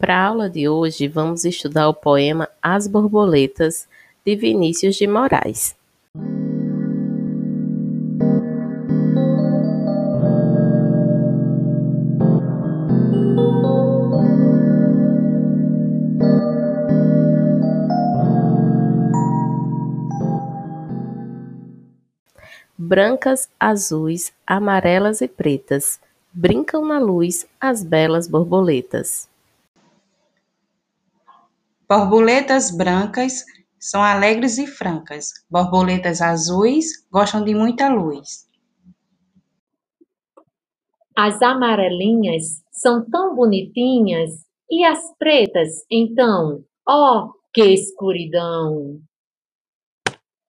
Para a aula de hoje, vamos estudar o poema As Borboletas, de Vinícius de Moraes. Brancas, azuis, amarelas e pretas, brincam na luz as belas borboletas. Borboletas brancas são alegres e francas, borboletas azuis gostam de muita luz. As amarelinhas são tão bonitinhas, e as pretas, então, oh, que escuridão!